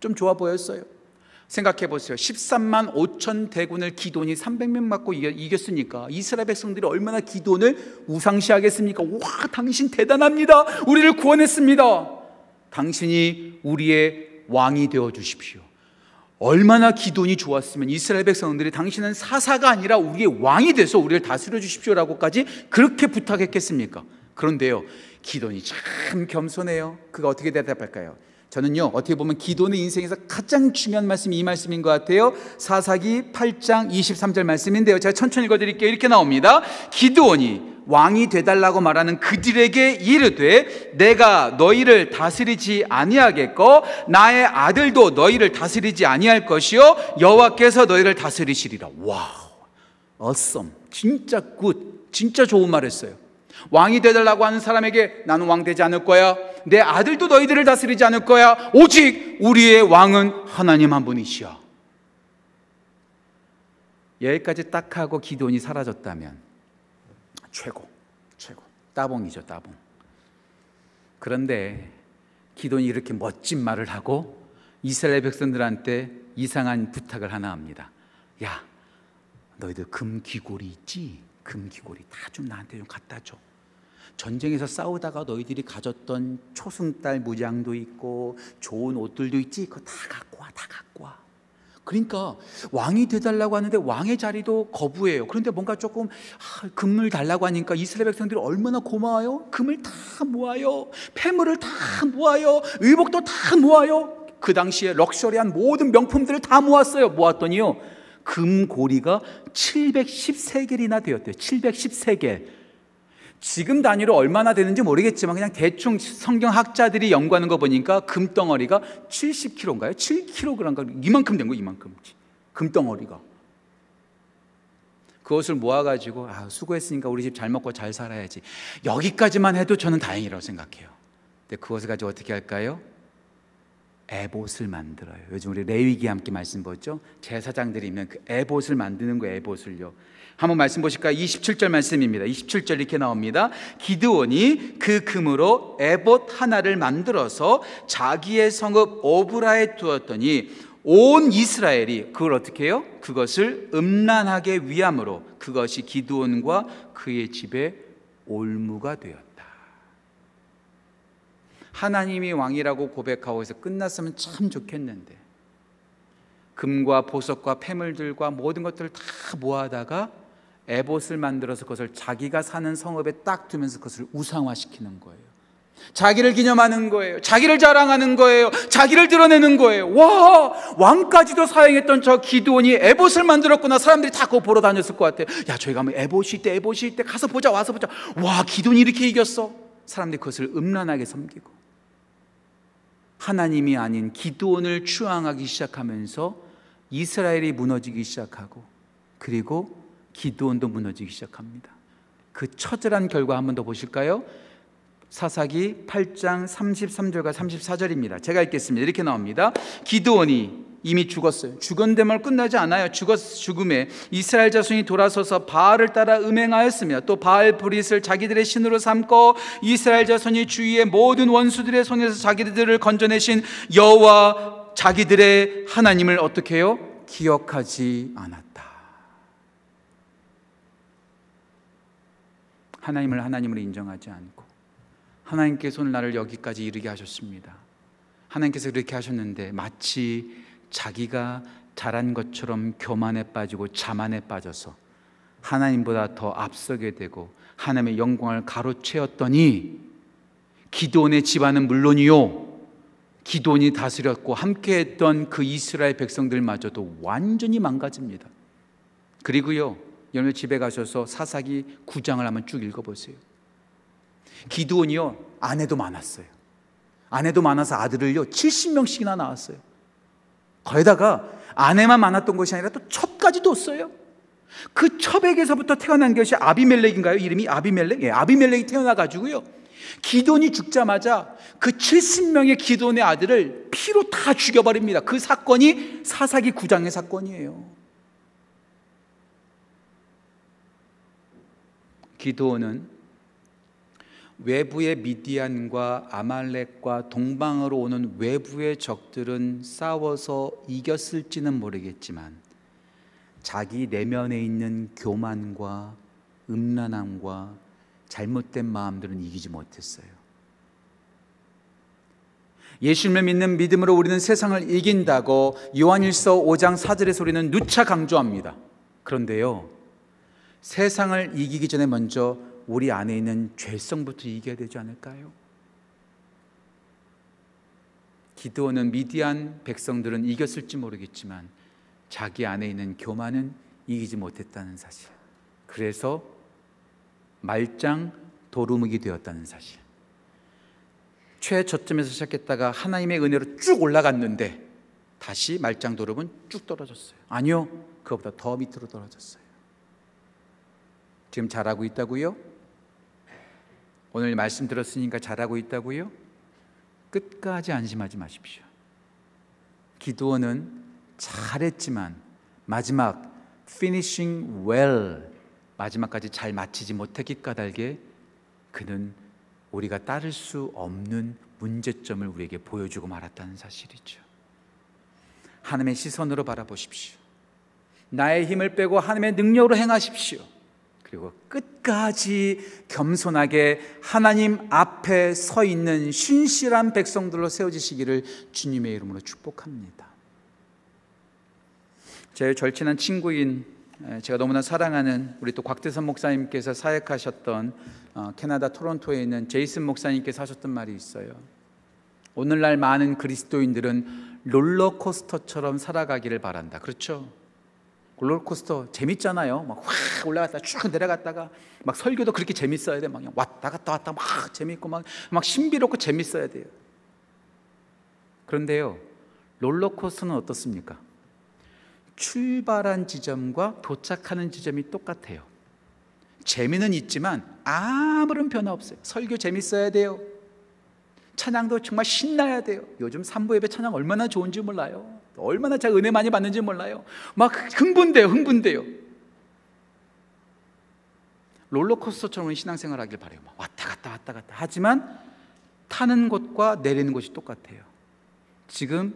좀 좋아 보였어요. 생각해 보세요. 13만 5천 대군을 기돈이 300명 맞고 이겼으니까 이스라엘 백성들이 얼마나 기돈을 우상시하겠습니까? 와, 당신 대단합니다. 우리를 구원했습니다. 당신이 우리의 왕이 되어 주십시오. 얼마나 기돈이 좋았으면 이스라엘 백성들이 당신은 사사가 아니라 우리의 왕이 돼서 우리를 다스려 주십시오라고까지 그렇게 부탁했겠습니까? 그런데요, 기드온이 참 겸손해요. 그가 어떻게 대답할까요? 저는요, 어떻게 보면 기드온 인생에서 가장 중요한 말씀이 이 말씀인 것 같아요. 사사기 8장 23절 말씀인데요. 제가 천천히 읽어드릴게요. 이렇게 나옵니다. 기드온이 왕이 되달라고 말하는 그들에게 이르되 내가 너희를 다스리지 아니하겠고 나의 아들도 너희를 다스리지 아니할 것이요 여호와께서 너희를 다스리시리라. Wow. awesome. 진짜 good. 진짜 좋은 말 했어요. 왕이 되달라고 하는 사람에게 나는 왕 되지 않을 거야. 내 아들도 너희들을 다스리지 않을 거야. 오직 우리의 왕은 하나님 한 분이시여. 여기까지 딱 하고 기드온이 사라졌다면 최고, 최고. 따봉이죠, 따봉. 그런데 기드온이 이렇게 멋진 말을 하고 이스라엘 백성들한테 이상한 부탁을 하나 합니다. 야, 너희들 금 귀고리 있지? 금 귀고리 다 좀 나한테 좀 갖다 줘. 전쟁에서 싸우다가 너희들이 가졌던 초승달 무장도 있고 좋은 옷들도 있지 그거 다 갖고 와, 다 갖고 와. 그러니까 왕이 돼달라고 하는데 왕의 자리도 거부해요. 그런데 뭔가 조금 아, 금을 달라고 하니까 이스라엘 백성들이 얼마나 고마워요. 금을 다 모아요. 폐물을 다 모아요. 의복도 다 모아요. 그 당시에 럭셔리한 모든 명품들을 다 모았어요. 모았더니요. 금고리가 710세겔이나 되었대요. 710세겔. 지금 단위로 얼마나 되는지 모르겠지만 그냥 대충 성경 학자들이 연구하는 거 보니까 금덩어리가 70kg인가요? 7kg인가? 이만큼 된 거, 이만큼. 금덩어리가. 그것을 모아가지고, 아, 수고했으니까 우리 집 잘 먹고 잘 살아야지. 여기까지만 해도 저는 다행이라고 생각해요. 근데 그것을 가지고 어떻게 할까요? 에봇을 만들어요. 요즘 우리 레위기 함께 말씀 보죠? 제사장들이 있는 그 에봇을 만드는 거 에봇을요. 한번 말씀 보실까요? 27절 말씀입니다. 27절 이렇게 나옵니다. 기드온이 그 금으로 에봇 하나를 만들어서 자기의 성읍 오브라에 두었더니 온 이스라엘이 그걸 어떻게 해요? 그것을 음란하게 위함으로 그것이 기드온과 그의 집에 올무가 되었다. 하나님이 왕이라고 고백하고 해서 끝났으면 참 좋겠는데 금과 보석과 폐물들과 모든 것들을 다 모아다가 에봇을 만들어서 그것을 자기가 사는 성읍에 딱 두면서 그것을 우상화시키는 거예요. 자기를 기념하는 거예요. 자기를 자랑하는 거예요. 자기를 드러내는 거예요. 와, 왕까지도 사용했던 저 기도원이 에봇을 만들었구나. 사람들이 다 그거 보러 다녔을 것 같아요. 야, 저희가 뭐 에봇이 있대, 에봇이 있대. 가서 보자, 와서 보자. 와, 기도원이 이렇게 이겼어. 사람들이 그것을 음란하게 섬기고. 하나님이 아닌 기도원을 추앙하기 시작하면서 이스라엘이 무너지기 시작하고 그리고 기도원도 무너지기 시작합니다. 그 처절한 결과 한 번 더 보실까요? 사사기 8장 33절과 34절입니다. 제가 읽겠습니다. 이렇게 나옵니다. 기도원이 이미 죽었어요. 죽은데 뭘 끝나지 않아요. 죽었 죽음에 이스라엘 자손이 돌아서서 바알을 따라 음행하였으며 또 바알 브릿을 자기들의 신으로 삼고 이스라엘 자손이 주위의 모든 원수들의 손에서 자기들을 건져내신 여호와 자기들의 하나님을 어떻게 해요? 기억하지 않았다. 하나님을 하나님으로 인정하지 않고 하나님께서 오늘 나를 여기까지 이르게 하셨습니다. 하나님께서 그렇게 하셨는데 마치 자기가 잘한 것처럼 교만에 빠지고 자만에 빠져서 하나님보다 더 앞서게 되고 하나님의 영광을 가로채었더니 기도원의 집안은 물론이요 기도원이 다스렸고 함께했던 그 이스라엘 백성들마저도 완전히 망가집니다. 그리고요 여러분 집에 가셔서 사사기 9장을 한번 쭉 읽어보세요. 기도원이요 아내도 많았어요. 아내도 많아서 아들을요 70명씩이나 낳았어요. 거기다가 아내만 많았던 것이 아니라 또 첩까지 뒀어요. 그 첩에게서부터 태어난 것이 아비멜렉인가요? 이름이 아비멜렉? 예, 아비멜렉이 태어나가지고요. 기돈이 죽자마자 그 70명의 기돈의 아들을 피로 다 죽여버립니다. 그 사건이 사사기 9장의 사건이에요. 기도는 외부의 미디안과 아말렉과 동방으로 오는 외부의 적들은 싸워서 이겼을지는 모르겠지만 자기 내면에 있는 교만과 음란함과 잘못된 마음들은 이기지 못했어요. 예수님을 믿는 믿음으로 우리는 세상을 이긴다고 요한일서 5장 4절에서 우리는 누차 강조합니다. 그런데요. 세상을 이기기 전에 먼저 우리 안에 있는 죄성부터 이겨야 되지 않을까요? 기도는 미디안 백성들은 이겼을지 모르겠지만 자기 안에 있는 교만은 이기지 못했다는 사실. 그래서 말짱 도루묵이 되었다는 사실. 최저점에서 시작했다가 하나님의 은혜로 쭉 올라갔는데 다시 말짱 도루묵은 쭉 떨어졌어요. 아니요. 그것보다 더 밑으로 떨어졌어요. 지금 잘하고 있다고요? 오늘 말씀 들었으니까 잘하고 있다고요? 끝까지 안심하지 마십시오. 기도원은 잘했지만 마지막 finishing well 마지막까지 잘 마치지 못했기 까닭에 그는 우리가 따를 수 없는 문제점을 우리에게 보여주고 말았다는 사실이죠. 하나님의 시선으로 바라보십시오. 나의 힘을 빼고 하나님의 능력으로 행하십시오. 그리고 끝까지 겸손하게 하나님 앞에 서 있는 신실한 백성들로 세워지시기를 주님의 이름으로 축복합니다. 제 절친한 친구인 제가 너무나 사랑하는 우리 또 곽대선 목사님께서 사역하셨던 어, 캐나다 토론토에 있는 제이슨 목사님께서 하셨던 말이 있어요. 오늘날 많은 그리스도인들은 롤러코스터처럼 살아가기를 바란다. 그렇죠? 롤러코스터 재밌잖아요. 막 확 올라갔다 쭉 내려갔다가 막 설교도 그렇게 재밌어야 돼. 막 왔다 갔다 왔다 막 재밌고 막, 막 신비롭고 재밌어야 돼요. 그런데요, 롤러코스터는 어떻습니까? 출발한 지점과 도착하는 지점이 똑같아요. 재미는 있지만 아무런 변화 없어요. 설교 재밌어야 돼요. 찬양도 정말 신나야 돼요. 요즘 삼부 예배 찬양 얼마나 좋은지 몰라요. 얼마나 제가 은혜 많이 받는지 몰라요. 막 흥분돼요, 흥분돼요. 롤러코스터처럼 신앙생활 하길 바래요. 왔다 갔다 왔다 갔다. 하지만 타는 곳과 내리는 곳이 똑같아요. 지금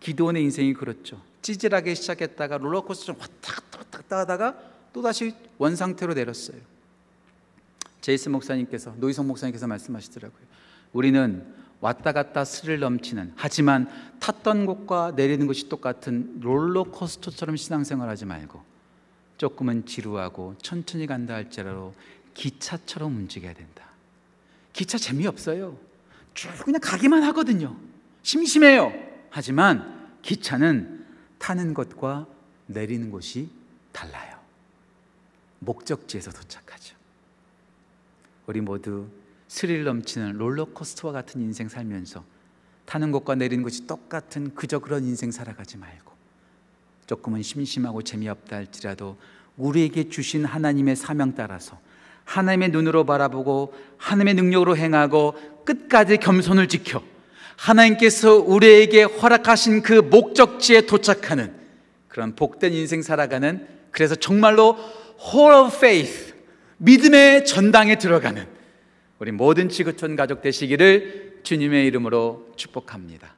기도원의 인생이 그렇죠. 찌질하게 시작했다가 롤러코스터 좀 왔다 갔다 왔다 갔다 하다가 또다시 원상태로 내렸어요. 제이스 목사님께서 노희성 목사님께서 말씀하시더라고요. 우리는 왔다 갔다 스릴 넘치는 하지만 탔던 곳과 내리는 곳이 똑같은 롤러코스터처럼 신앙생활 하지 말고 조금은 지루하고 천천히 간다 할지라도 기차처럼 움직여야 된다. 기차 재미없어요. 쭉 그냥 가기만 하거든요. 심심해요. 하지만 기차는 타는 것과 내리는 곳이 달라요. 목적지에서 도착하죠. 우리 모두 스릴 넘치는 롤러코스터와 같은 인생 살면서 타는 곳과 내리는 곳이 똑같은 그저 그런 인생 살아가지 말고 조금은 심심하고 재미없다 할지라도 우리에게 주신 하나님의 사명 따라서 하나님의 눈으로 바라보고 하나님의 능력으로 행하고 끝까지 겸손을 지켜 하나님께서 우리에게 허락하신 그 목적지에 도착하는 그런 복된 인생 살아가는 그래서 정말로 whole of faith 믿음의 전당에 들어가는 우리 모든 지구촌 가족 되시기를 주님의 이름으로 축복합니다.